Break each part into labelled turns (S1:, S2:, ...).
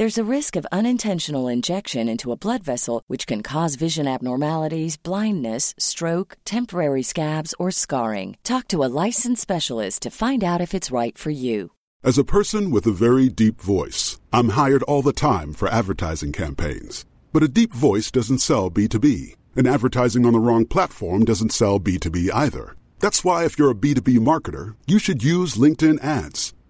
S1: There's a risk of unintentional injection into a blood vessel, which can cause vision abnormalities, blindness, stroke, temporary scabs, or scarring. Talk to a licensed specialist to find out if it's right for you.
S2: As a person with a very deep voice, I'm hired all the time for advertising campaigns. But a deep voice doesn't sell B2B, and advertising on the wrong platform doesn't sell B2B either. That's why, if you're a B2B marketer, you should use LinkedIn ads.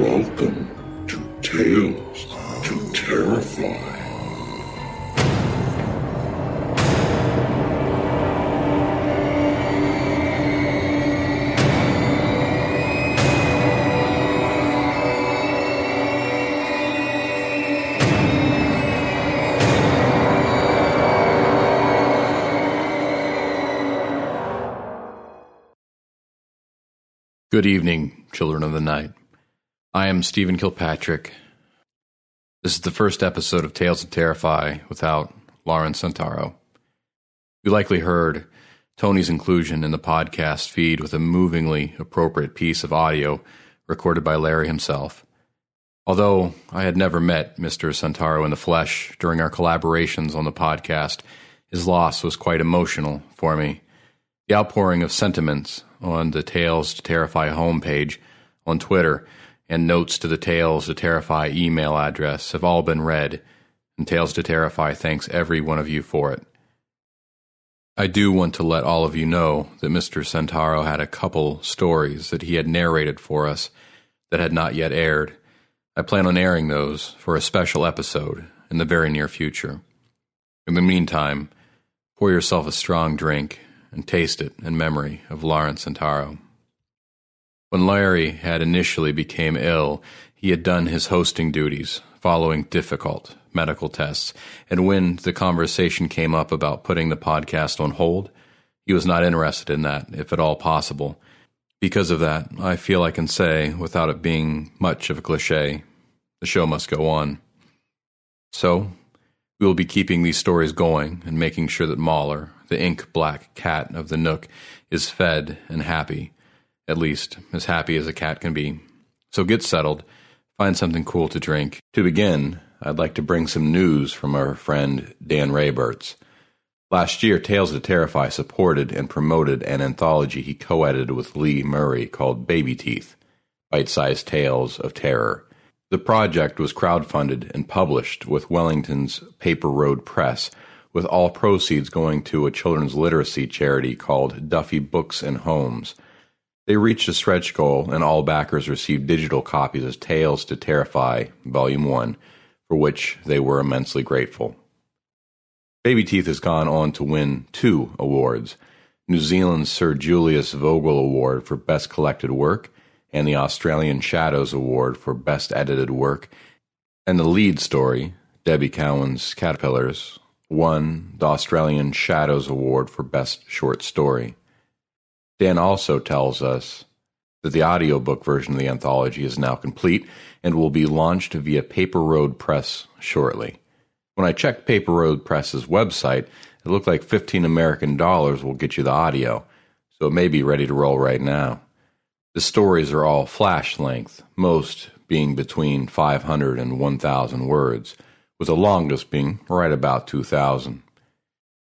S3: Welcome to Tales to Terrify.
S4: Good evening, children of the night. I am Stephen Kilpatrick. This is the first episode of Tales to Terrify without Lawrence Santoro. You likely heard Tony's inclusion in the podcast feed with a movingly appropriate piece of audio recorded by Larry himself. Although I had never met Mr. Santoro in the flesh during our collaborations on the podcast, his loss was quite emotional for me. The outpouring of sentiments on the Tales to Terrify homepage on Twitter and notes to the Tales to Terrify email address have all been read, and Tales to Terrify thanks every one of you for it. I do want to let all of you know that Mr. Santoro had a couple stories that he had narrated for us that had not yet aired. I plan on airing those for a special episode in the very near future. In the meantime, pour yourself a strong drink and taste it in memory of Lawrence Santoro. When Larry had initially became ill, he had done his hosting duties, following difficult medical tests, and when the conversation came up about putting the podcast on hold, he was not interested in that, if at all possible. Because of that, I feel I can say, without it being much of a cliche, the show must go on. So, we will be keeping these stories going and making sure that Mahler, the ink black cat of the Nook, is fed and happy, at least as happy as a cat can be. So get settled, find something cool to drink. To begin, I'd like to bring some news from our friend Dan Rabarts. Last year, Tales to Terrify supported and promoted an anthology he co edited with Lee Murray called Baby Teeth Bite Sized Tales of Terror. The project was crowdfunded and published with Wellington's Paper Road Press, with all proceeds going to a children's literacy charity called Duffy Books in Homes. They reached a stretch goal, and all backers received digital copies of Tales to Terrify, Volume 1, for which they were immensely grateful. Baby Teeth has gone on to win two awards New Zealand's Sir Julius Vogel Award for Best Collected Work, and the Australian Shadows Award for Best Edited Work, and the lead story, Debbie Cowens' Caterpillars, won the Australian Shadows Award for Best Short Story. Dan also tells us that the audiobook version of the anthology is now complete and will be launched via Paper Road Press shortly. When I checked Paper Road Press's website, it looked like 15 American dollars will get you the audio, so it may be ready to roll right now. The stories are all flash length, most being between 500 and 1,000 words, with the longest being right about 2,000.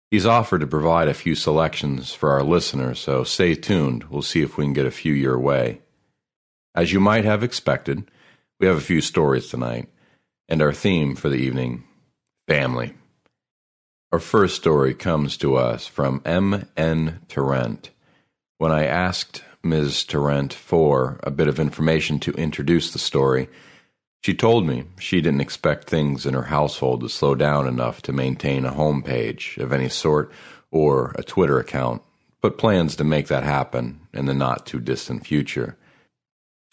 S4: He's offered to provide a few selections for our listeners, so stay tuned. We'll see if we can get a few your way. As you might have expected, we have a few stories tonight, and our theme for the evening family. Our first story comes to us from M. N. Tarrint. When I asked Ms. Tarrint for a bit of information to introduce the story, she told me she didn't expect things in her household to slow down enough to maintain a home page of any sort or a Twitter account, but plans to make that happen in the not too distant future.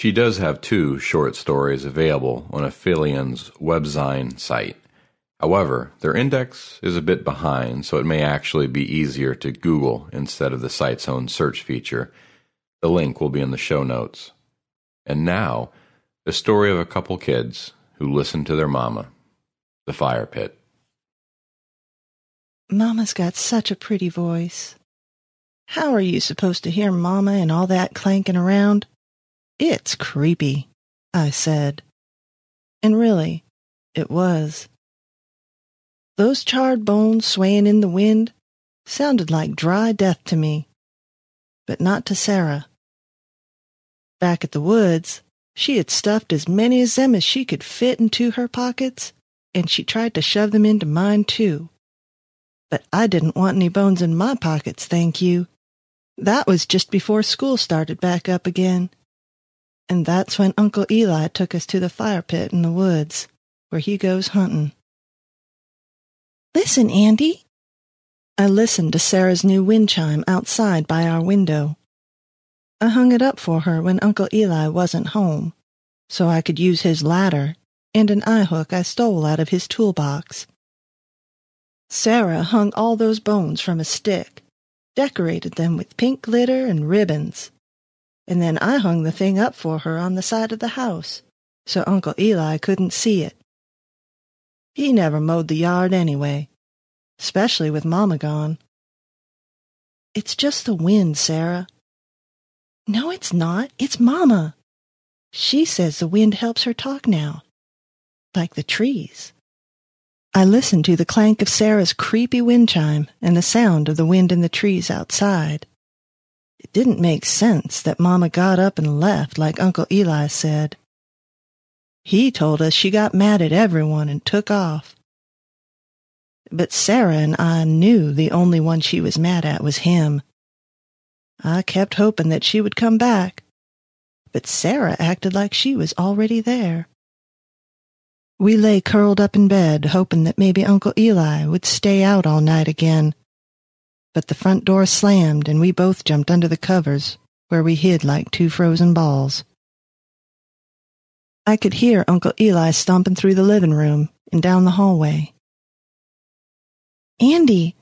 S4: She does have two short stories available on Aphelions webzine site. However, their index is a bit behind, so it may actually be easier to Google instead of the site's own search feature. The link will be in the show notes. And now, the story of a couple kids who listened to their mama. The Fire Pit.
S5: Mama's got such a pretty voice. How are you supposed to hear Mama and all that clanking around? It's creepy, I said. And really, it was. Those charred bones swaying in the wind sounded like dry death to me, but not to Sarah. Back at the woods, she had stuffed as many of them as she could fit into her pockets, and she tried to shove them into mine too. But I didn't want any bones in my pockets, thank you. That was just before school started back up again. And that's when Uncle Eli took us to the fire pit in the woods, where he goes hunting. Listen, Andy. I listened to Sarah's new wind chime outside by our window. I hung it up for her when Uncle Eli wasn't home, so I could use his ladder and an eye hook I stole out of his toolbox. Sarah hung all those bones from a stick, decorated them with pink glitter and ribbons, and then I hung the thing up for her on the side of the house so Uncle Eli couldn't see it. He never mowed the yard anyway, especially with Mama gone. It's just the wind, Sarah. No, it's not. It's Mama. She says the wind helps her talk now, like the trees. I listened to the clank of Sarah's creepy wind chime and the sound of the wind in the trees outside. It didn't make sense that Mama got up and left like Uncle Eli said. He told us she got mad at everyone and took off. But Sarah and I knew the only one she was mad at was him. I kept hoping that she would come back, but Sarah acted like she was already there. We lay curled up in bed, hoping that maybe Uncle Eli would stay out all night again. But the front door slammed, and we both jumped under the covers, where we hid like two frozen balls. I could hear Uncle Eli stomping through the living room and down the hallway. Andy,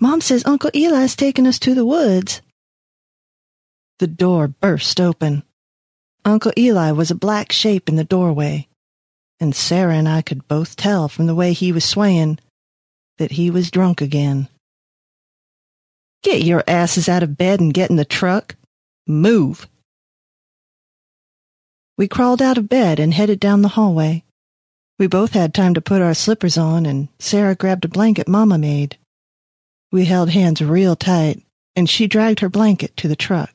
S5: Mom says Uncle Eli's taking us to the woods. The door burst open. Uncle Eli was a black shape in the doorway, and Sarah and I could both tell from the way he was swaying that he was drunk again. Get your asses out of bed and get in the truck. Move. We crawled out of bed and headed down the hallway. We both had time to put our slippers on, and Sarah grabbed a blanket Mama made. We held hands real tight, and she dragged her blanket to the truck.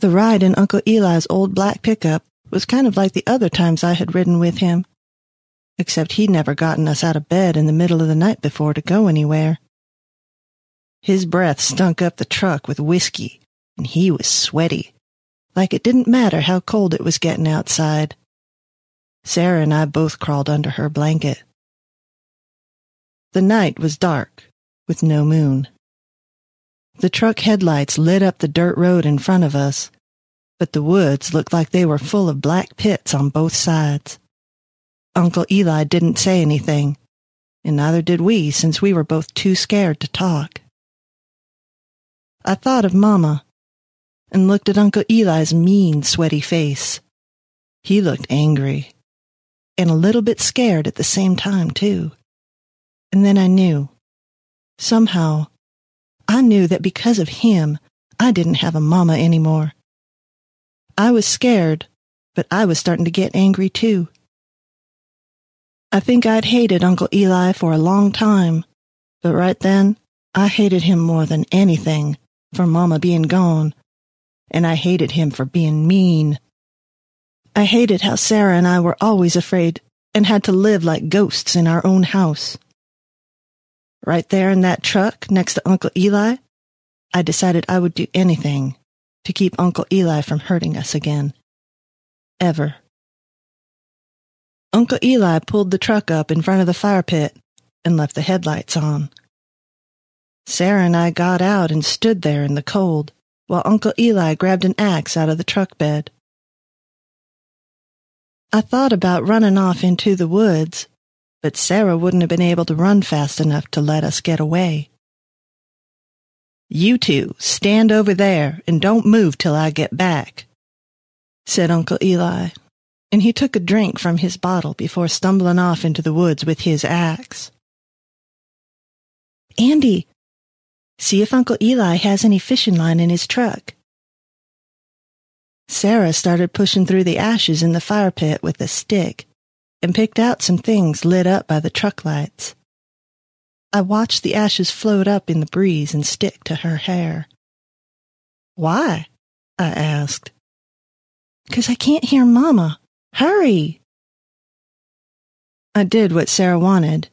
S5: The ride in Uncle Eli's old black pickup was kind of like the other times I had ridden with him, except he'd never gotten us out of bed in the middle of the night before to go anywhere. His breath stunk up the truck with whiskey, and he was sweaty, like it didn't matter how cold it was getting outside. Sarah and I both crawled under her blanket. The night was dark, with no moon. The truck headlights lit up the dirt road in front of us, but the woods looked like they were full of black pits on both sides. Uncle Eli didn't say anything, and neither did we since we were both too scared to talk. I thought of Mama and looked at Uncle Eli's mean, sweaty face. He looked angry and a little bit scared at the same time, too. And then I knew. Somehow, I knew that because of him, I didn't have a mama anymore. I was scared, but I was starting to get angry too. I think I'd hated Uncle Eli for a long time, but right then, I hated him more than anything for Mama being gone, and I hated him for being mean. I hated how Sarah and I were always afraid and had to live like ghosts in our own house. Right there in that truck next to Uncle Eli, I decided I would do anything to keep Uncle Eli from hurting us again. Ever. Uncle Eli pulled the truck up in front of the fire pit and left the headlights on. Sarah and I got out and stood there in the cold while Uncle Eli grabbed an axe out of the truck bed. I thought about running off into the woods, but Sarah wouldn't have been able to run fast enough to let us get away. You two stand over there and don't move till I get back, said Uncle Eli, and he took a drink from his bottle before stumbling off into the woods with his axe. Andy, see if Uncle Eli has any fishing line in his truck. Sarah started pushing through the ashes in the fire pit with a stick and picked out some things lit up by the truck lights. I watched the ashes float up in the breeze and stick to her hair. Why? I asked. Because I can't hear Mama. Hurry! I did what Sarah wanted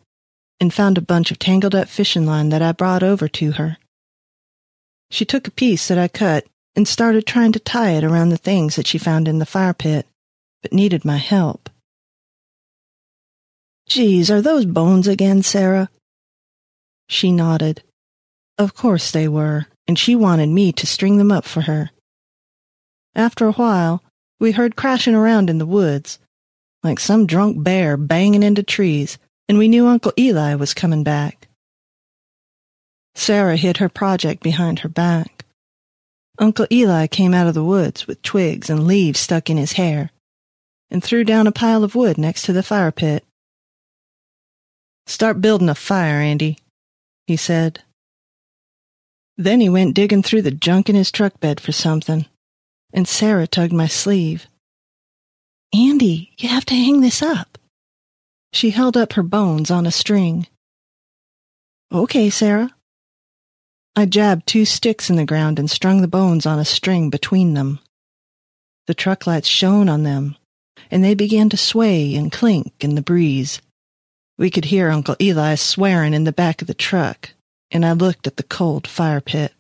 S5: and found a bunch of tangled up fishing line that I brought over to her. She took a piece that I cut and started trying to tie it around the things that she found in the fire pit, but needed my help. Geez, are those bones again, Sarah? She nodded. Of course they were, and she wanted me to string them up for her. After a while, we heard crashing around in the woods, like some drunk bear banging into trees, and we knew Uncle Eli was coming back. Sarah hid her project behind her back. Uncle Eli came out of the woods with twigs and leaves stuck in his hair and threw down a pile of wood next to the fire pit. Start building a fire, Andy, he said. Then he went digging through the junk in his truck bed for something, and Sarah tugged my sleeve. Andy, you have to hang this up. She held up her bones on a string. Okay, Sarah. I jabbed two sticks in the ground and strung the bones on a string between them. The truck lights shone on them, and they began to sway and clink in the breeze. We could hear Uncle Eli swearing in the back of the truck, and I looked at the cold fire pit.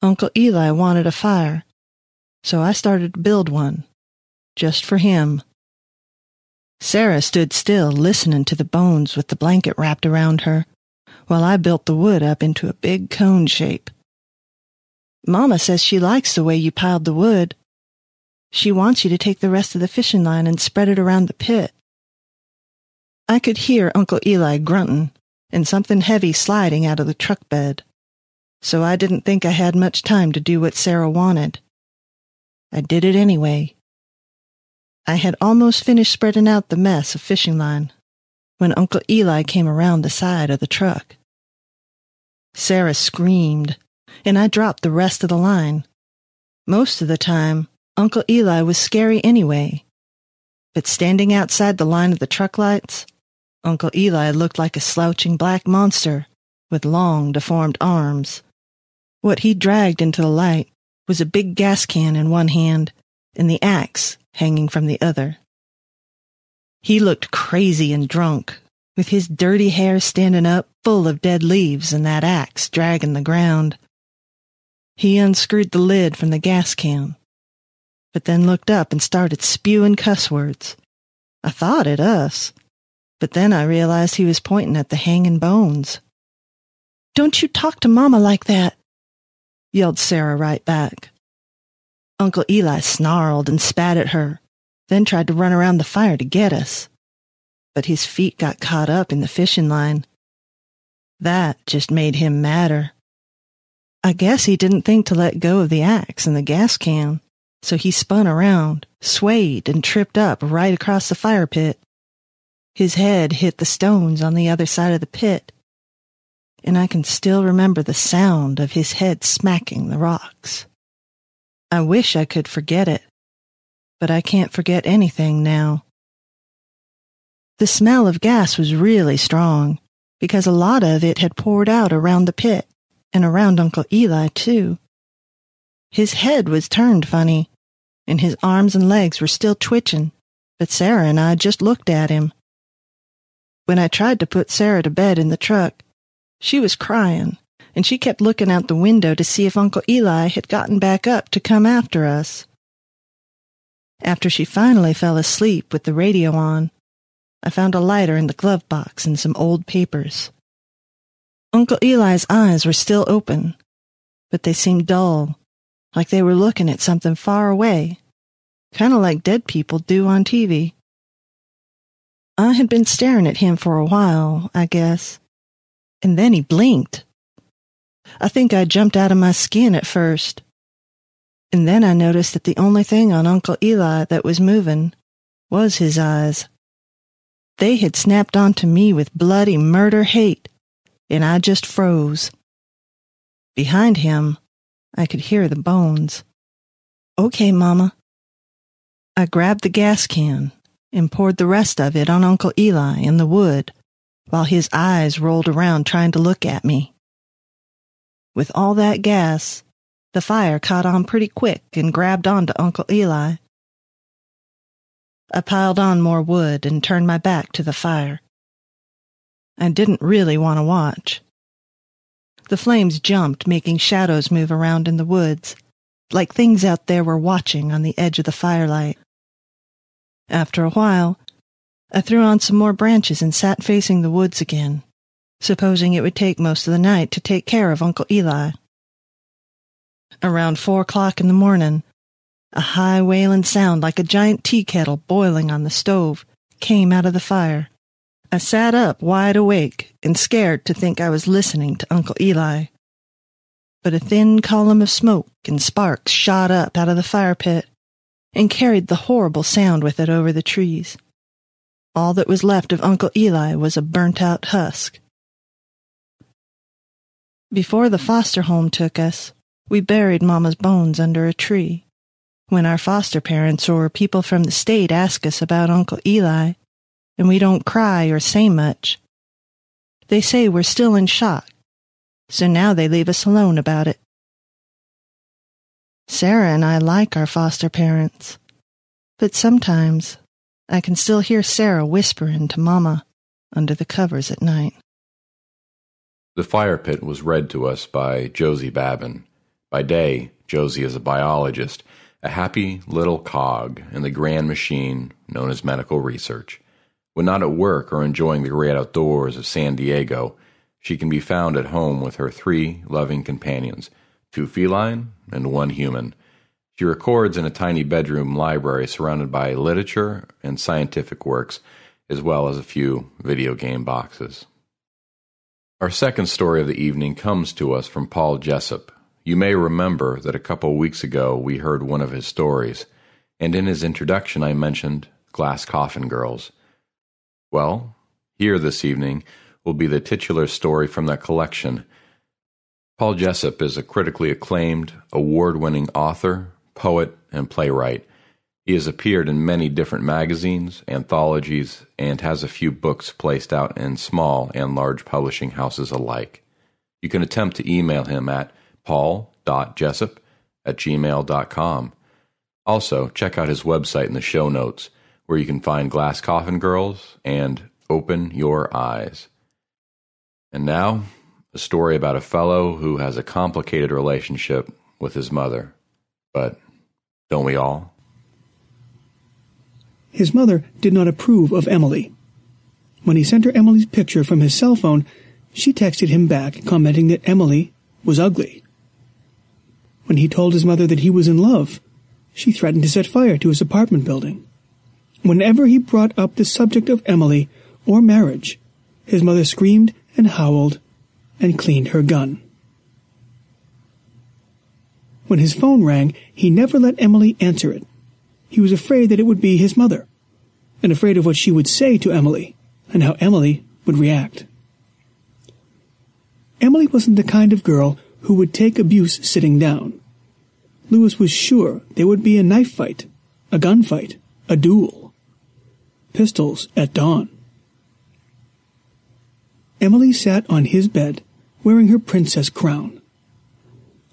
S5: Uncle Eli wanted a fire, so I started to build one, just for him. Sarah stood still, listening to the bones with the blanket wrapped around her, while I built the wood up into a big cone shape. Mama says she likes the way you piled the wood. She wants you to take the rest of the fishing line and spread it around the pit. I could hear Uncle Eli grunting and something heavy sliding out of the truck bed, so I didn't think I had much time to do what Sarah wanted. I did it anyway. I had almost finished spreading out the mess of fishing line when Uncle Eli came around the side of the truck. Sarah screamed, and I dropped the rest of the line. Most of the time, Uncle Eli was scary anyway, but standing outside the line of the truck lights, Uncle Eli looked like a slouching black monster with long, deformed arms. What he dragged into the light was a big gas can in one hand and the axe hanging from the other. He looked crazy and drunk, with his dirty hair standing up full of dead leaves and that axe dragging the ground. He unscrewed the lid from the gas can, but then looked up and started spewing cuss words. I thought at us, but then I realized he was pointing at the hanging bones. Don't you talk to Mama like that, yelled Sarah right back. Uncle Eli snarled and spat at her, then tried to run around the fire to get us. But his feet got caught up in the fishing line. That just made him madder. I guess he didn't think to let go of the axe and the gas can, so he spun around, swayed, and tripped up right across the fire pit. His head hit the stones on the other side of the pit, and I can still remember the sound of his head smacking the rocks. I wish I could forget it, but I can't forget anything now. The smell of gas was really strong because a lot of it had poured out around the pit and around Uncle Eli, too. His head was turned funny, and his arms and legs were still twitching, but Sarah and I just looked at him. When I tried to put Sarah to bed in the truck, she was crying, and she kept looking out the window to see if Uncle Eli had gotten back up to come after us. After she finally fell asleep with the radio on, I found a lighter in the glove box and some old papers. Uncle Eli's eyes were still open, but they seemed dull, like they were looking at something far away, kind of like dead people do on TV. I had been staring at him for a while, I guess, and then he blinked. I think I jumped out of my skin at first. And then I noticed that the only thing on Uncle Eli that was moving was his eyes. They had snapped onto me with bloody murder hate and I just froze. Behind him, I could hear the bones. Okay, Mama. I grabbed the gas can and poured the rest of it on Uncle Eli in the wood while his eyes rolled around trying to look at me. With all that gas, the fire caught on pretty quick and grabbed onto Uncle Eli. I piled on more wood and turned my back to the fire. I didn't really want to watch. The flames jumped, making shadows move around in the woods, like things out there were watching on the edge of the firelight. After a while, I threw on some more branches and sat facing the woods again, supposing it would take most of the night to take care of Uncle Eli. Around four o'clock in the morning, a high wailing sound like a giant tea kettle boiling on the stove came out of the fire. I sat up wide awake and scared to think I was listening to Uncle Eli. But a thin column of smoke and sparks shot up out of the fire pit and carried the horrible sound with it over the trees. All that was left of Uncle Eli was a burnt out husk. Before the foster home took us, we buried Mama's bones under a tree. When our foster parents or people from the state ask us about Uncle Eli, and we don't cry or say much. They say we're still in shock, so now they leave us alone about it. Sarah and I like our foster parents, but sometimes I can still hear Sarah whispering to Mama under the covers at night.
S4: The fire pit was read to us by Josie Babin. By day, Josie is a biologist, a happy little cog in the grand machine known as medical research. When not at work or enjoying the great outdoors of San Diego, she can be found at home with her three loving companions, two feline and one human. She records in a tiny bedroom library surrounded by literature and scientific works, as well as a few video game boxes. Our second story of the evening comes to us from Paul Jessup. You may remember that a couple weeks ago we heard one of his stories, and in his introduction I mentioned Glass Coffin Girls. Well, here this evening will be the titular story from that collection. Paul Jessup is a critically acclaimed, award winning author, poet, and playwright. He has appeared in many different magazines, anthologies, and has a few books placed out in small and large publishing houses alike. You can attempt to email him at paul.jessup at gmail.com. Also, check out his website in the show notes where you can find Glass Coffin Girls and Open Your Eyes. And now, a story about a fellow who has a complicated relationship with his mother, but don't we all?
S6: His mother did not approve of Emily. When he sent her Emily's picture from his cell phone, she texted him back commenting that Emily was ugly. When he told his mother that he was in love, she threatened to set fire to his apartment building. Whenever he brought up the subject of Emily or marriage, his mother screamed and howled and cleaned her gun. When his phone rang, he never let Emily answer it. He was afraid that it would be his mother, and afraid of what she would say to Emily and how Emily would react. Emily wasn't the kind of girl who would take abuse sitting down. Lewis was sure there would be a knife fight, a gunfight, a duel. Pistols at dawn. Emily sat on his bed, wearing her princess crown.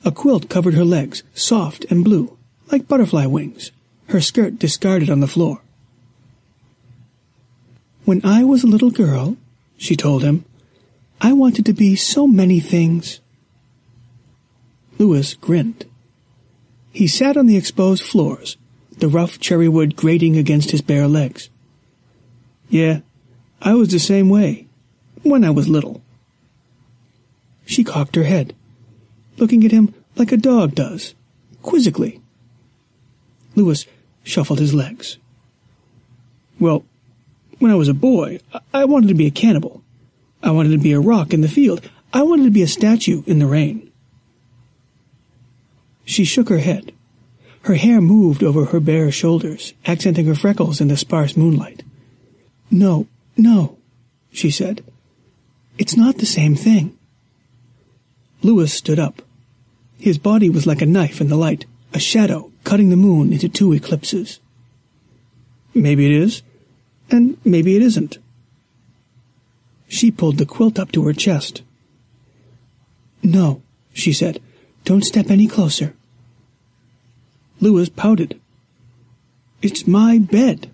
S6: A quilt covered her legs, soft and blue, like butterfly wings, her skirt discarded on the floor. When I was a little girl, she told him, I wanted to be so many things. Lewis grinned. He sat on the exposed floors, the rough cherry wood grating against his bare legs. Yeah, I was the same way, when I was little. She cocked her head, looking at him like a dog does, quizzically. Lewis shuffled his legs. Well, when I was a boy, I wanted to be a cannibal. I wanted to be a rock in the field. I wanted to be a statue in the rain. She shook her head. Her hair moved over her bare shoulders, accenting her freckles in the sparse moonlight. No, no, she said. It's not the same thing. Lewis stood up. His body was like a knife in the light, a shadow cutting the moon into two eclipses. Maybe it is, and maybe it isn't. She pulled the quilt up to her chest. No, she said. Don't step any closer. Lewis pouted. It's my bed.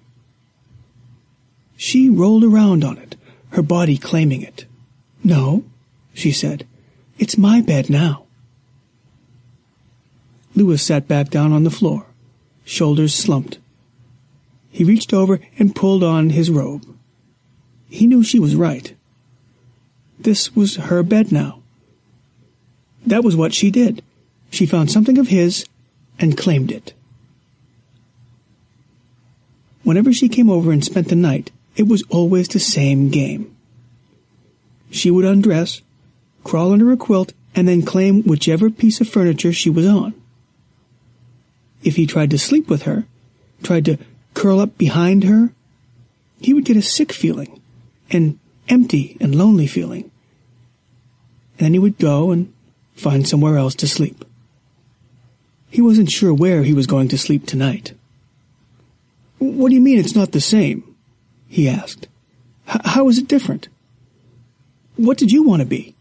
S6: She rolled around on it, her body claiming it. No, she said. It's my bed now. Lewis sat back down on the floor, shoulders slumped. He reached over and pulled on his robe. He knew she was right. This was her bed now. That was what she did. She found something of his and claimed it. Whenever she came over and spent the night, it was always the same game. She would undress, crawl under a quilt, and then claim whichever piece of furniture she was on. If he tried to sleep with her, tried to curl up behind her, he would get a sick feeling, an empty and lonely feeling. And then he would go and find somewhere else to sleep. He wasn't sure where he was going to sleep tonight. What do you mean it's not the same? he asked. How is it different? What did you want to be?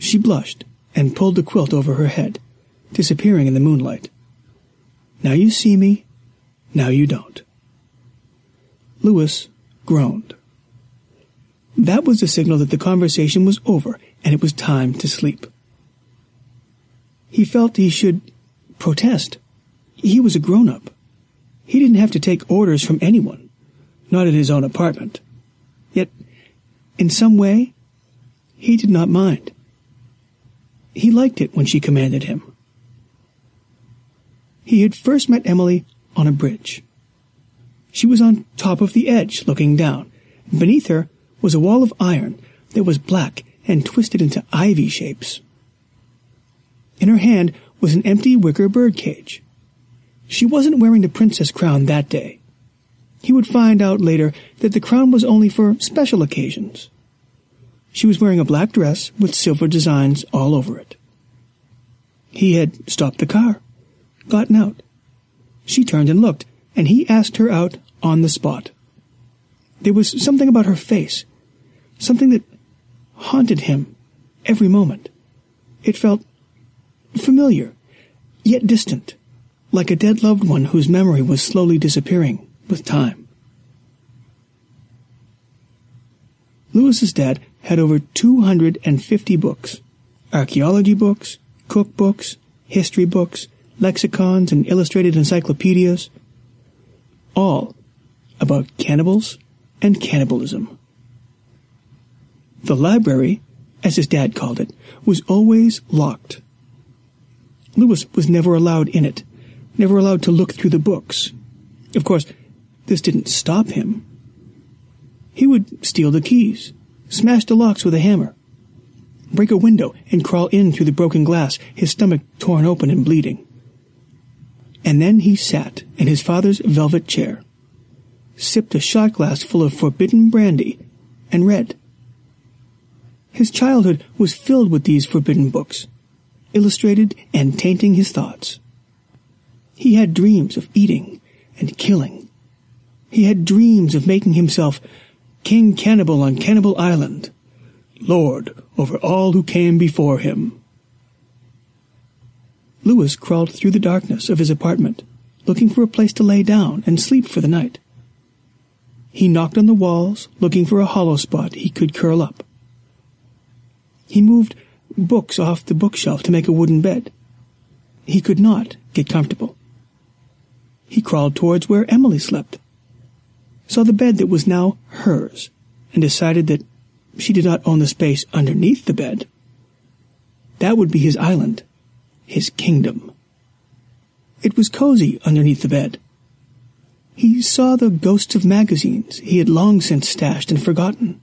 S6: She blushed and pulled the quilt over her head, disappearing in the moonlight. Now you see me, now you don't. Lewis groaned. That was the signal that the conversation was over and it was time to sleep. He felt he should protest. He was a grown-up. He didn't have to take orders from anyone, not in his own apartment. Yet, in some way, he did not mind. He liked it when she commanded him. He had first met Emily on a bridge. She was on top of the edge, looking down. Beneath her was a wall of iron that was black and twisted into ivy shapes. In her hand was an empty wicker bird cage. She wasn't wearing the princess crown that day. He would find out later that the crown was only for special occasions. She was wearing a black dress with silver designs all over it. He had stopped the car, gotten out. She turned and looked, and he asked her out on the spot. There was something about her face, something that haunted him every moment. It felt familiar, yet distant, like a dead loved one whose memory was slowly disappearing with time. Lewis's dad had over 250 books, archaeology books, cookbooks, history books, lexicons, and illustrated encyclopedias. All about cannibals and cannibalism. The library, as his dad called it, was always locked. Lewis was never allowed in it, never allowed to look through the books. Of course, this didn't stop him. He would steal the keys, smash the locks with a hammer, break a window and crawl in through the broken glass, his stomach torn open and bleeding. And then he sat in his father's velvet chair, sipped a shot glass full of forbidden brandy, and read. His childhood was filled with these forbidden books, illustrated and tainting his thoughts. He had dreams of eating and killing. He had dreams of making himself King Cannibal on Cannibal Island, Lord over all who came before him. Lewis crawled through the darkness of his apartment, looking for a place to lay down and sleep for the night. He knocked on the walls, looking for a hollow spot he could curl up. He moved books off the bookshelf to make a wooden bed. He could not get comfortable. He crawled towards where Emily slept, saw the bed that was now hers, and decided that she did not own the space underneath the bed. That would be his island, his kingdom. It was cozy underneath the bed. He saw the ghosts of magazines he had long since stashed and forgotten.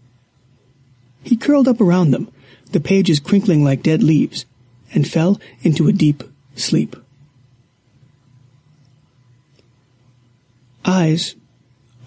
S6: He curled up around them, the pages crinkling like dead leaves, and fell into a deep sleep. Eyes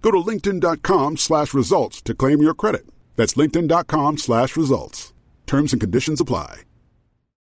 S2: Go to linkedin.com slash results to claim your credit. That's linkedin.com slash results. Terms and conditions apply.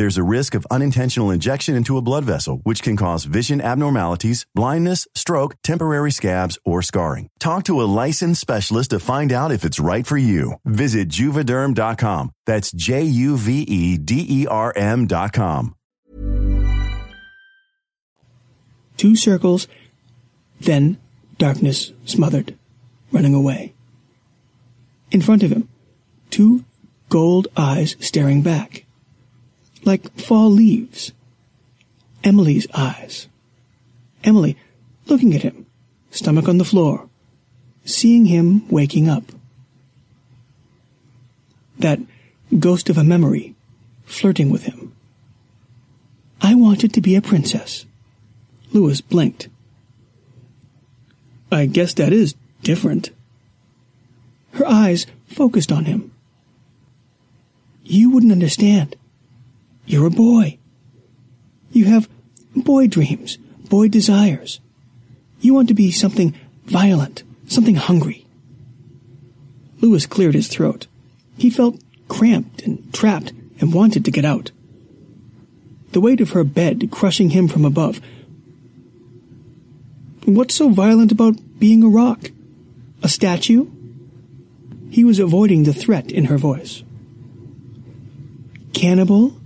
S7: There's a risk of unintentional injection into a blood vessel, which can cause vision abnormalities, blindness, stroke, temporary scabs, or scarring. Talk to a licensed specialist to find out if it's right for you. Visit juvederm.com. That's J U V E D E R M.com.
S6: Two circles, then darkness smothered, running away. In front of him, two gold eyes staring back, like fall leaves. Emily's eyes. Emily looking at him, stomach on the floor, seeing him waking up. That ghost of a memory flirting with him. I wanted to be a princess. Lewis blinked. I guess that is different. Her eyes focused on him. You wouldn't understand. You're a boy. You have boy dreams, boy desires. You want to be something violent, something hungry. Lewis cleared his throat. He felt cramped and trapped and wanted to get out. The weight of her bed crushing him from above What's so violent about being a rock? A statue? He was avoiding the threat in her voice. Cannibal?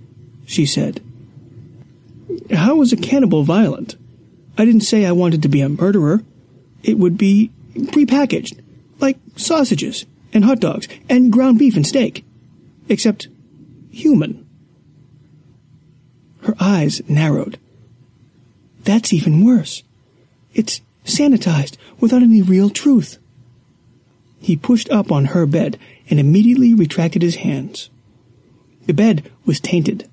S6: She said. How is a cannibal violent? I didn't say I wanted to be a murderer. It would be prepackaged, like sausages and hot dogs and ground beef and steak, except human. Her eyes narrowed. That's even worse. It's sanitized without any real truth. He pushed up on her bed and immediately retracted his hands. The bed was tainted,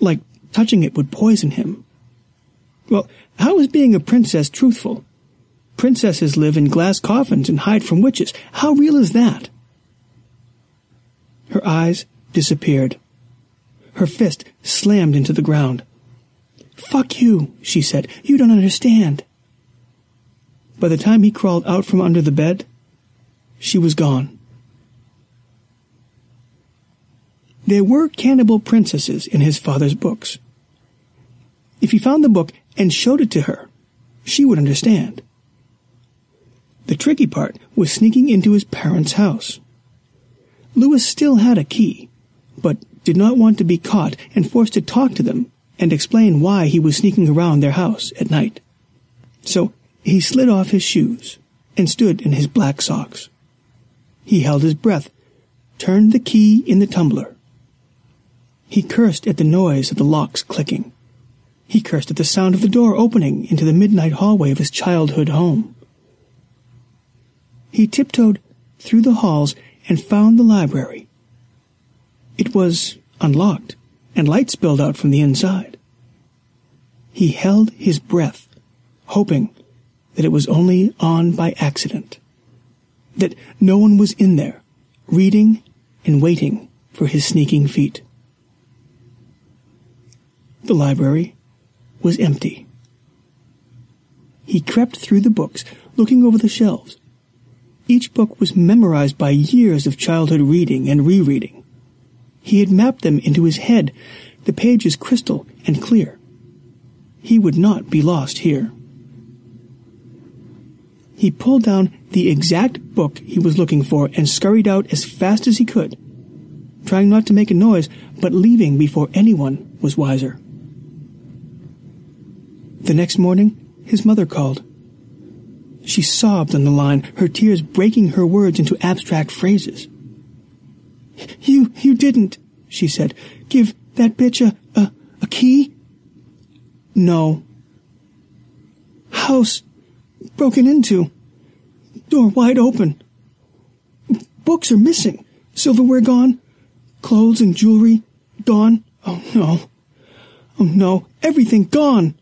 S6: like touching it would poison him. Well, how is being a princess truthful? Princesses live in glass coffins and hide from witches. How real is that? Her eyes disappeared. Her fist slammed into the ground. Fuck you, she said. You don't understand. By the time he crawled out from under the bed, she was gone. There were cannibal princesses in his father's books. If he found the book and showed it to her, she would understand. The tricky part was sneaking into his parents' house. Lewis still had a key, but did not want to be caught and forced to talk to them and explain why he was sneaking around their house at night. So he slid off his shoes and stood in his black socks. He held his breath, turned the key in the tumbler. He cursed at the noise of the locks clicking. He cursed at the sound of the door opening into the midnight hallway of his childhood home. He tiptoed through the halls and found the library. It was unlocked, and light spilled out from the inside. He held his breath, hoping that it was only on by accident, that no one was in there, reading and waiting for his sneaking feet. The library was empty. He crept through the books, looking over the shelves. Each book was memorized by years of childhood reading and rereading. He had mapped them into his head, the pages crystal and clear. He would not be lost here. He pulled down the exact book he was looking for and scurried out as fast as he could, trying not to make a noise, but leaving before anyone was wiser. The next morning, his mother called. She sobbed on the line, her tears breaking her words into abstract phrases. You, you didn't, she said. Give that bitch a, a, a key? No. House broken into. Door wide open. Books are missing. Silverware gone. Clothes and jewelry gone. Oh no. Oh no. Everything gone.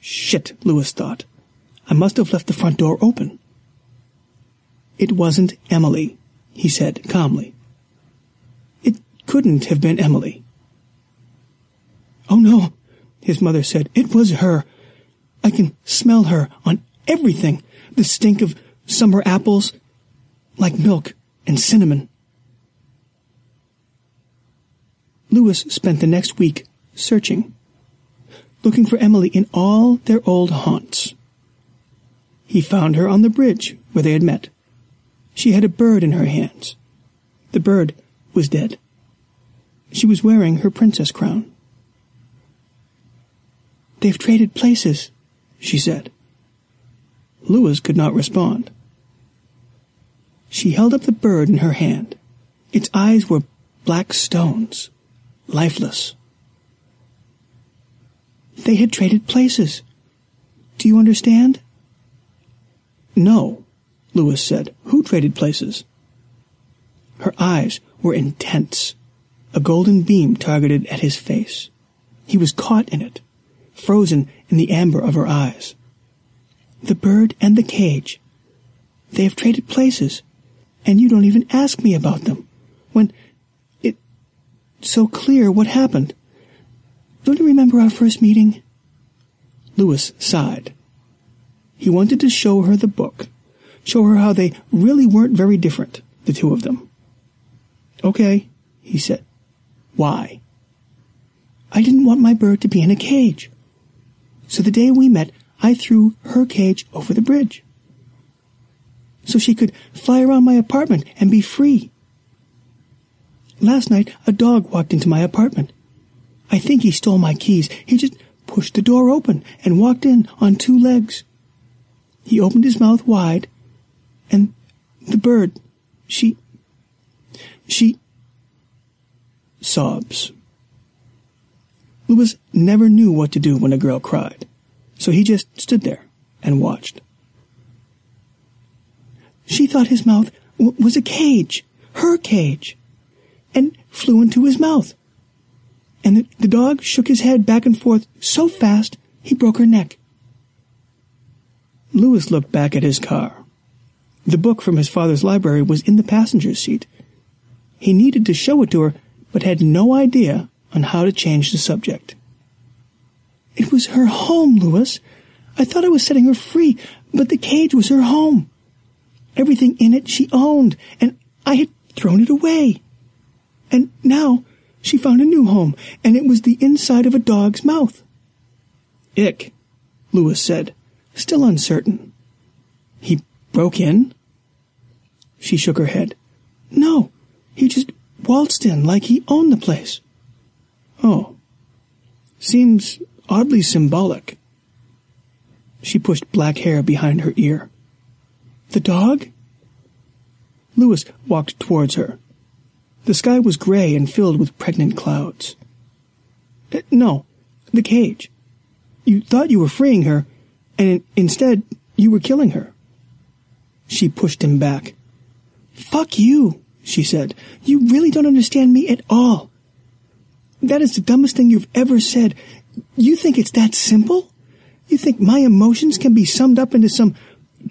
S6: Shit, Lewis thought. I must have left the front door open. It wasn't Emily, he said calmly. It couldn't have been Emily. Oh no, his mother said. It was her. I can smell her on everything. The stink of summer apples, like milk and cinnamon. Lewis spent the next week searching looking for Emily in all their old haunts. He found her on the bridge where they had met. She had a bird in her hands. The bird was dead. She was wearing her princess crown. They've traded places, she said. Lewis could not respond. She held up the bird in her hand. Its eyes were black stones, lifeless. They had traded places. Do you understand? No, Lewis said. Who traded places? Her eyes were intense, a golden beam targeted at his face. He was caught in it, frozen in the amber of her eyes. The bird and the cage. They have traded places, and you don't even ask me about them. When it so clear what happened. Don't you remember our first meeting? Lewis sighed. He wanted to show her the book, show her how they really weren't very different, the two of them. Okay, he said. Why? I didn't want my bird to be in a cage. So the day we met, I threw her cage over the bridge. So she could fly around my apartment and be free. Last night, a dog walked into my apartment. I think he stole my keys. He just pushed the door open and walked in on two legs. He opened his mouth wide, and the bird, she, she, sobs. Lewis never knew what to do when a girl cried, so he just stood there and watched. She thought his mouth w- was a cage, her cage, and flew into his mouth. And the, the dog shook his head back and forth so fast he broke her neck. Lewis looked back at his car. The book from his father's library was in the passenger seat. He needed to show it to her, but had no idea on how to change the subject. It was her home, Lewis. I thought I was setting her free, but the cage was her home. Everything in it she owned, and I had thrown it away. And now she found a new home, and it was the inside of a dog's mouth. Ick, Lewis said, still uncertain. He broke in? She shook her head. No, he just waltzed in like he owned the place. Oh. Seems oddly symbolic. She pushed black hair behind her ear. The dog? Lewis walked towards her. The sky was gray and filled with pregnant clouds. Uh, no, the cage. You thought you were freeing her, and instead you were killing her. She pushed him back. Fuck you, she said. You really don't understand me at all. That is the dumbest thing you've ever said. You think it's that simple? You think my emotions can be summed up into some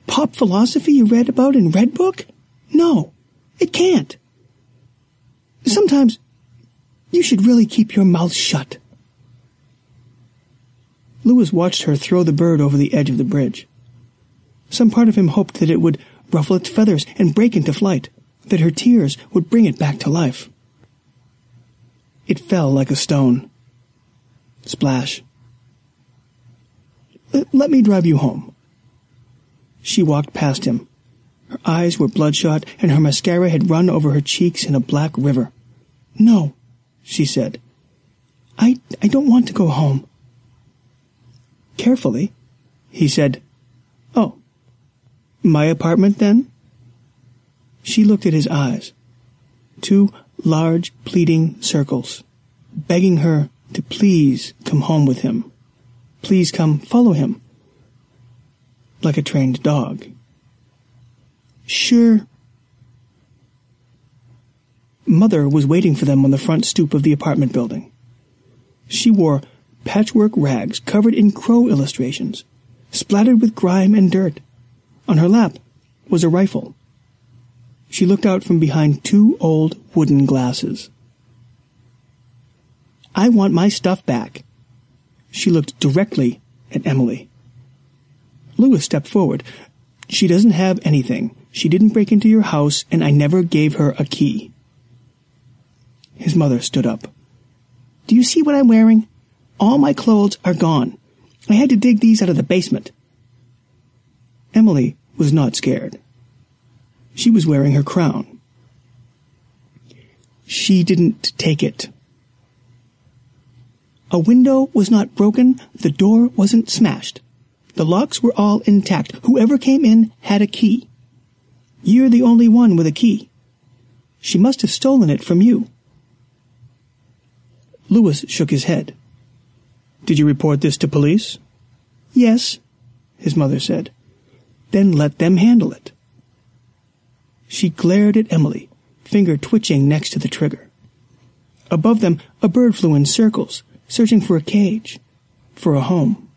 S6: pop philosophy you read about in Red Book? No, it can't. Sometimes you should really keep your mouth shut. Lewis watched her throw the bird over the edge of the bridge. Some part of him hoped that it would ruffle its feathers and break into flight, that her tears would bring it back to life. It fell like a stone. Splash. Let me drive you home. She walked past him. Her eyes were bloodshot, and her mascara had run over her cheeks in a black river. No, she said. I, I don't want to go home. Carefully, he said, Oh, my apartment then? She looked at his eyes. Two large, pleading circles, begging her to please come home with him. Please come follow him. Like a trained dog. Sure. Mother was waiting for them on the front stoop of the apartment building. She wore patchwork rags covered in crow illustrations, splattered with grime and dirt. On her lap was a rifle. She looked out from behind two old wooden glasses. I want my stuff back. She looked directly at Emily. Lewis stepped forward. She doesn't have anything. She didn't break into your house, and I never gave her a key. His mother stood up. Do you see what I'm wearing? All my clothes are gone. I had to dig these out of the basement. Emily was not scared. She was wearing her crown. She didn't take it. A window was not broken, the door wasn't smashed. The locks were all intact. Whoever came in had a key. You're the only one with a key. She must have stolen it from you. Lewis shook his head. Did you report this to police? Yes, his mother said. Then let them handle it. She glared at Emily, finger twitching next to the trigger. Above them, a bird flew in circles, searching for a cage, for a home.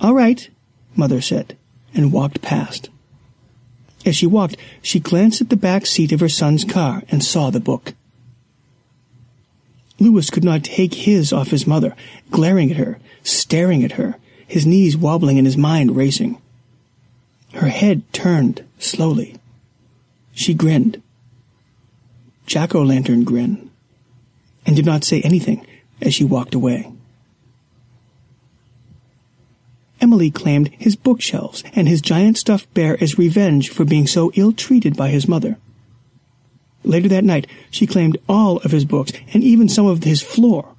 S6: All right, Mother said, and walked past. As she walked, she glanced at the back seat of her son's car and saw the book. Lewis could not take his off his mother, glaring at her, staring at her, his knees wobbling and his mind racing. Her head turned slowly. She grinned. Jack-o'-lantern grin. And did not say anything as she walked away. Emily claimed his bookshelves and his giant stuffed bear as revenge for being so ill-treated by his mother. Later that night, she claimed all of his books and even some of his floor,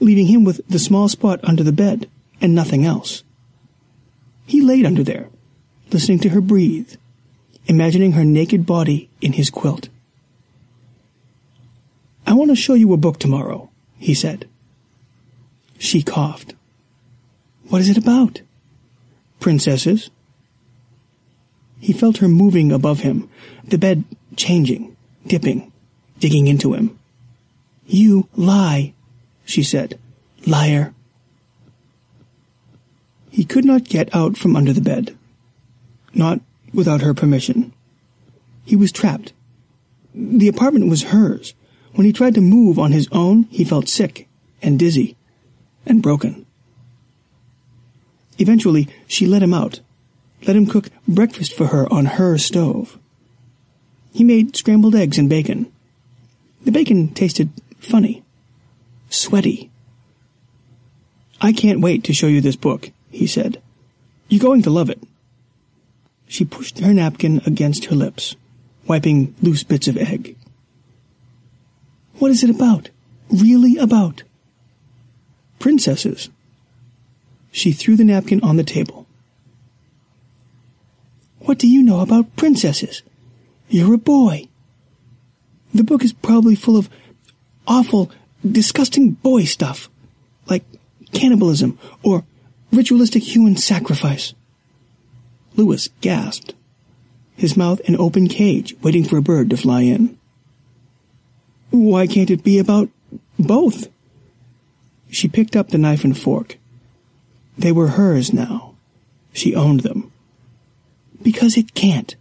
S6: leaving him with the small spot under the bed and nothing else. He laid under there, listening to her breathe, imagining her naked body in his quilt. I want to show you a book tomorrow, he said. She coughed. What is it about? Princesses? He felt her moving above him, the bed changing, dipping, digging into him. You lie, she said. Liar. He could not get out from under the bed. Not without her permission. He was trapped. The apartment was hers. When he tried to move on his own, he felt sick and dizzy and broken. Eventually, she let him out, let him cook breakfast for her on her stove. He made scrambled eggs and bacon. The bacon tasted funny, sweaty. I can't wait to show you this book, he said. You're going to love it. She pushed her napkin against her lips, wiping loose bits of egg. What is it about? Really about? Princesses. She threw the napkin on the table. What do you know about princesses? You're a boy. The book is probably full of awful, disgusting boy stuff, like cannibalism or ritualistic human sacrifice. Lewis gasped, his mouth an open cage waiting for a bird to fly in. Why can't it be about both? She picked up the knife and fork. They were hers now. She owned them. Because it can't.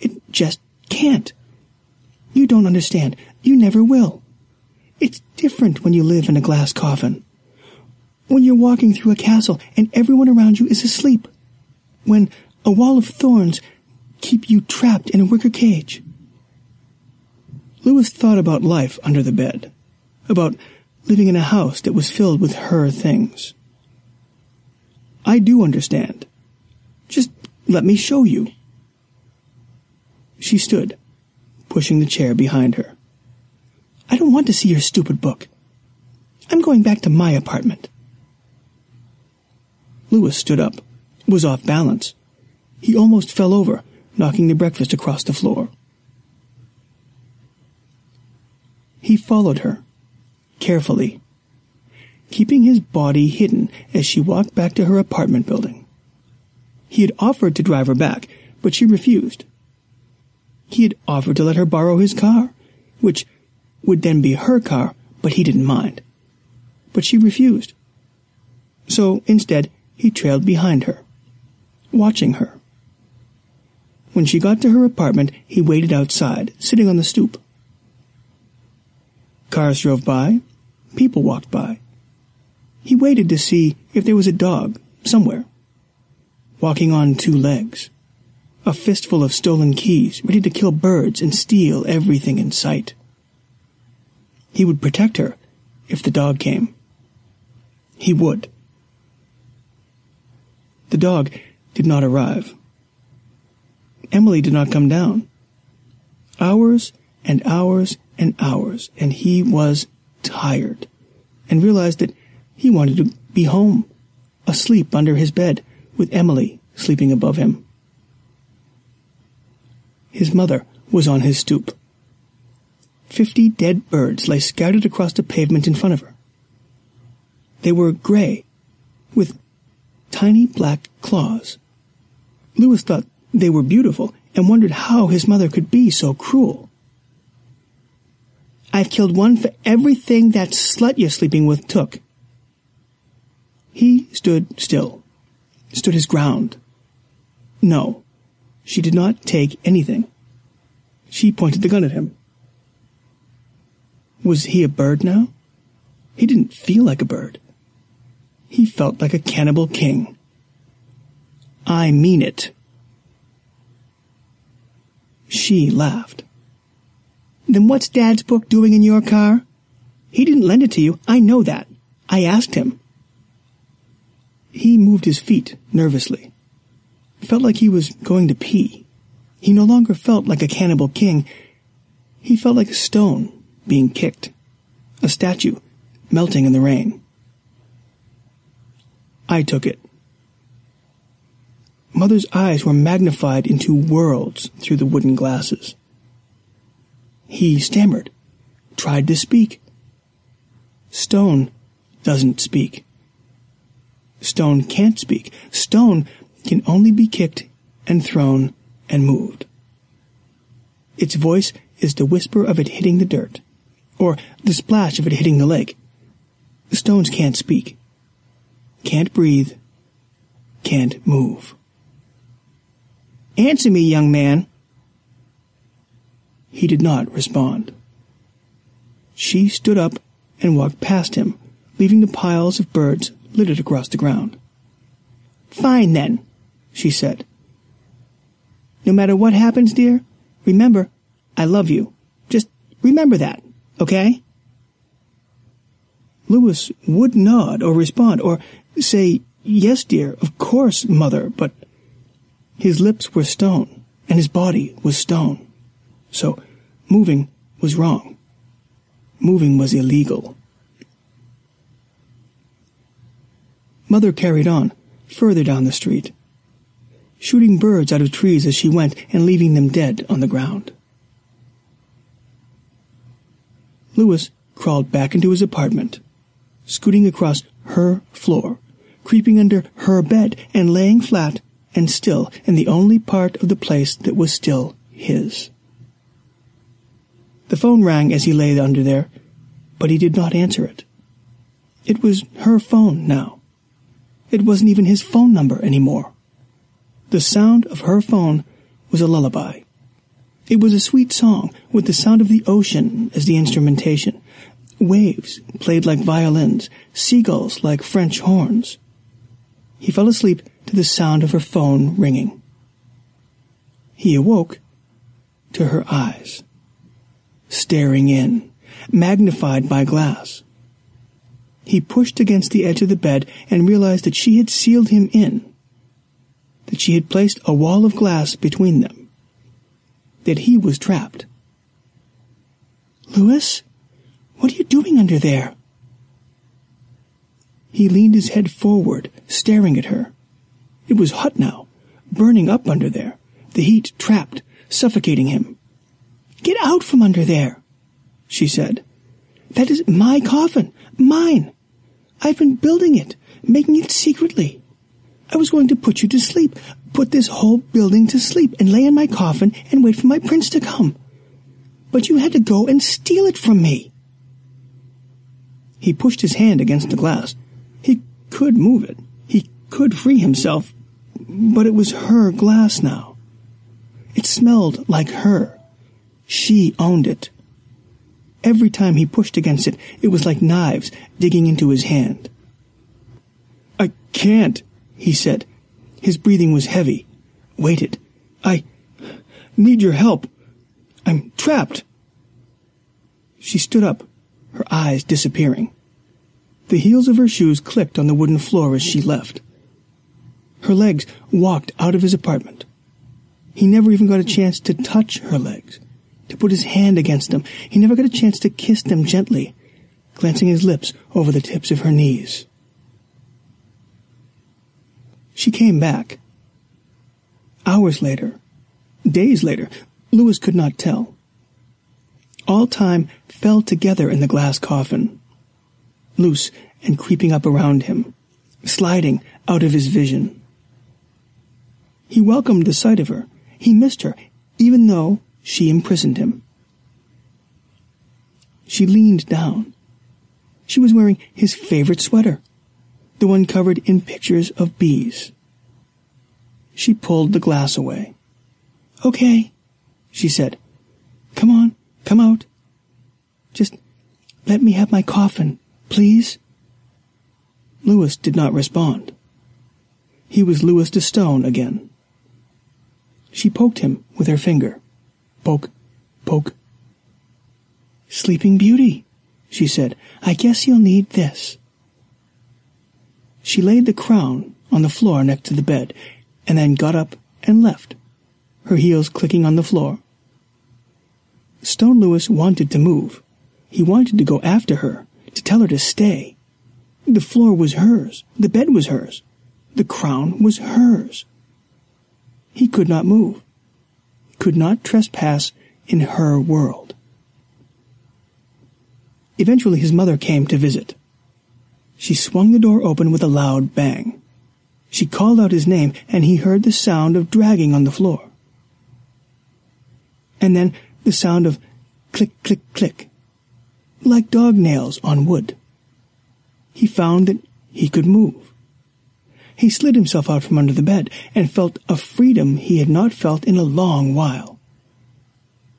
S6: It just can't. You don't understand. You never will. It's different when you live in a glass coffin. When you're walking through a castle and everyone around you is asleep. When a wall of thorns keep you trapped in a wicker cage. Lewis thought about life under the bed, about living in a house that was filled with her things. I do understand. Just let me show you. She stood, pushing the chair behind her. I don't want to see your stupid book. I'm going back to my apartment. Lewis stood up, was off balance. He almost fell over, knocking the breakfast across the floor. He followed her, carefully, keeping his body hidden as she walked back to her apartment building. He had offered to drive her back, but she refused. He had offered to let her borrow his car, which would then be her car, but he didn't mind. But she refused. So instead, he trailed behind her, watching her. When she got to her apartment, he waited outside, sitting on the stoop. Cars drove by, people walked by. He waited to see if there was a dog somewhere, walking on two legs, a fistful of stolen keys, ready to kill birds and steal everything in sight. He would protect her if the dog came. He would. The dog did not arrive. Emily did not come down. Hours and hours and hours, and he was tired, and realized that he wanted to be home, asleep under his bed, with Emily sleeping above him. His mother was on his stoop. Fifty dead birds lay scattered across the pavement in front of her. They were gray, with tiny black claws. Lewis thought they were beautiful and wondered how his mother could be so cruel. I've killed one for everything that slut you're sleeping with took. He stood still, stood his ground. No, she did not take anything. She pointed the gun at him. Was he a bird now? He didn't feel like a bird. He felt like a cannibal king. I mean it. She laughed. Then what's Dad's book doing in your car? He didn't lend it to you. I know that. I asked him. He moved his feet nervously. felt like he was going to pee. He no longer felt like a cannibal king. He felt like a stone being kicked, a statue melting in the rain. I took it. Mother's eyes were magnified into worlds through the wooden glasses. He stammered, tried to speak. Stone doesn't speak. Stone can't speak. Stone can only be kicked and thrown and moved. Its voice is the whisper of it hitting the dirt, or the splash of it hitting the lake. Stones can't speak, can't breathe, can't move. Answer me, young man. He did not respond. She stood up and walked past him, leaving the piles of birds littered across the ground. Fine then, she said. No matter what happens, dear, remember, I love you. Just remember that, okay? Lewis would nod or respond or say, Yes, dear, of course, mother, but his lips were stone and his body was stone. So moving was wrong. Moving was illegal. Mother carried on, further down the street shooting birds out of trees as she went and leaving them dead on the ground. Lewis crawled back into his apartment, scooting across her floor, creeping under her bed, and laying flat and still in the only part of the place that was still his. The phone rang as he lay under there, but he did not answer it. It was her phone now. It wasn't even his phone number anymore. The sound of her phone was a lullaby. It was a sweet song with the sound of the ocean as the instrumentation. Waves played like violins, seagulls like French horns. He fell asleep to the sound of her phone ringing. He awoke to her eyes, staring in, magnified by glass. He pushed against the edge of the bed and realized that she had sealed him in that she had placed a wall of glass between them, that he was trapped. Lewis, what are you doing under there? He leaned his head forward, staring at her. It was hot now, burning up under there, the heat trapped, suffocating him. Get out from under there, she said. That is my coffin, mine. I've been building it, making it secretly. I was going to put you to sleep, put this whole building to sleep, and lay in my coffin and wait for my prince to come. But you had to go and steal it from me. He pushed his hand against the glass. He could move it. He could free himself, but it was her glass now. It smelled like her. She owned it. Every time he pushed against it, it was like knives digging into his hand. I can't, he said. His breathing was heavy. Waited. I need your help. I'm trapped. She stood up, her eyes disappearing. The heels of her shoes clicked on the wooden floor as she left. Her legs walked out of his apartment. He never even got a chance to touch her legs, to put his hand against them. He never got a chance to kiss them gently, glancing his lips over the tips of her knees. She came back. Hours later, days later, Lewis could not tell. All time fell together in the glass coffin, loose and creeping up around him, sliding out of his vision. He welcomed the sight of her. He missed her, even though she imprisoned him. She leaned down. She was wearing his favorite sweater the one covered in pictures of bees. She pulled the glass away. Okay, she said. Come on, come out. Just let me have my coffin, please. Lewis did not respond. He was Lewis de Stone again. She poked him with her finger. Poke, poke. Sleeping Beauty, she said. I guess you'll need this. She laid the crown on the floor next to the bed, and then got up and left, her heels clicking on the floor. Stone Lewis wanted to move. He wanted to go after her, to tell her to stay. The floor was hers. The bed was hers. The crown was hers. He could not move, could not trespass in her world. Eventually his mother came to visit. She swung the door open with a loud bang. She called out his name, and he heard the sound of dragging on the floor. And then the sound of click, click, click, like dog nails on wood. He found that he could move. He slid himself out from under the bed and felt a freedom he had not felt in a long while.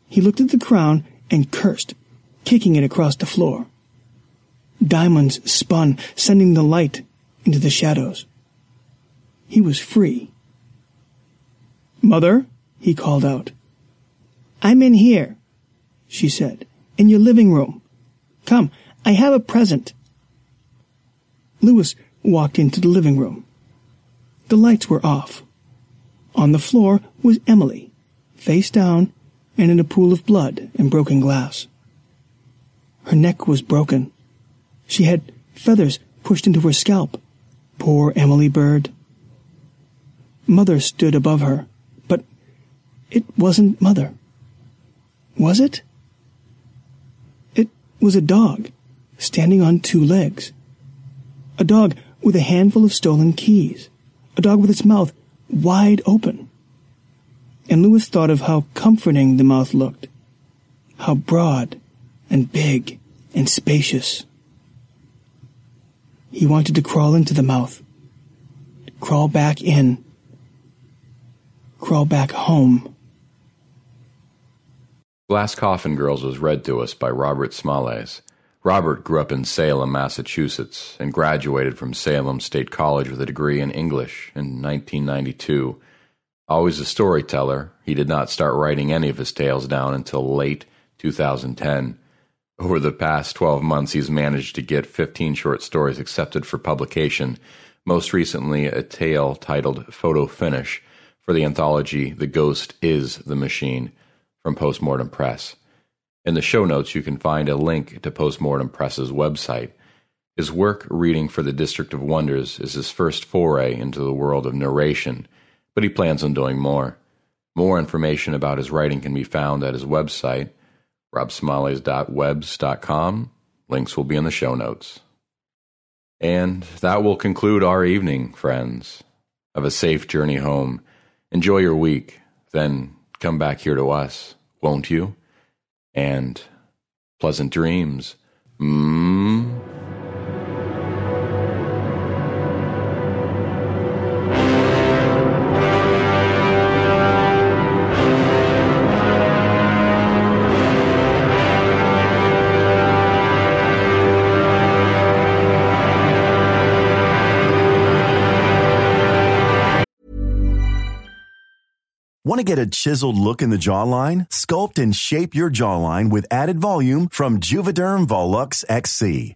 S6: He looked at the crown and cursed, kicking it across the floor. Diamonds spun, sending the light into the shadows. He was free. Mother, he called out. I'm in here, she said, in your living room. Come, I have a present. Lewis walked into the living room. The lights were off. On the floor was Emily, face down and in a pool of blood and broken glass. Her neck was broken. She had feathers pushed into her scalp. Poor Emily Bird. Mother stood above her, but it wasn't Mother. Was it? It was a dog, standing on two legs. A dog with a handful of stolen keys. A dog with its mouth wide open. And Lewis thought of how comforting the mouth looked. How broad and big and spacious. He wanted to crawl into the mouth. Crawl back in. Crawl back home.
S4: Glass Coffin Girls was read to us by Robert Smales. Robert grew up in Salem, Massachusetts, and graduated from Salem State College with a degree in English in 1992. Always a storyteller, he did not start writing any of his tales down until late 2010. Over the past 12 months, he's managed to get 15 short stories accepted for publication, most recently, a tale titled Photo Finish for the anthology The Ghost is the Machine from Postmortem Press. In the show notes, you can find a link to Postmortem Press's website. His work reading for the District of Wonders is his first foray into the world of narration, but he plans on doing more. More information about his writing can be found at his website, robsmales.webs.com. Links will be in the show notes. And that will conclude our evening, friends. Have a safe journey home. Enjoy your week. Then come back here to us, won't you? And pleasant dreams. Mmm.
S7: Get a chiseled look in the jawline? Sculpt and shape your jawline with added volume from Juvederm Volux XC.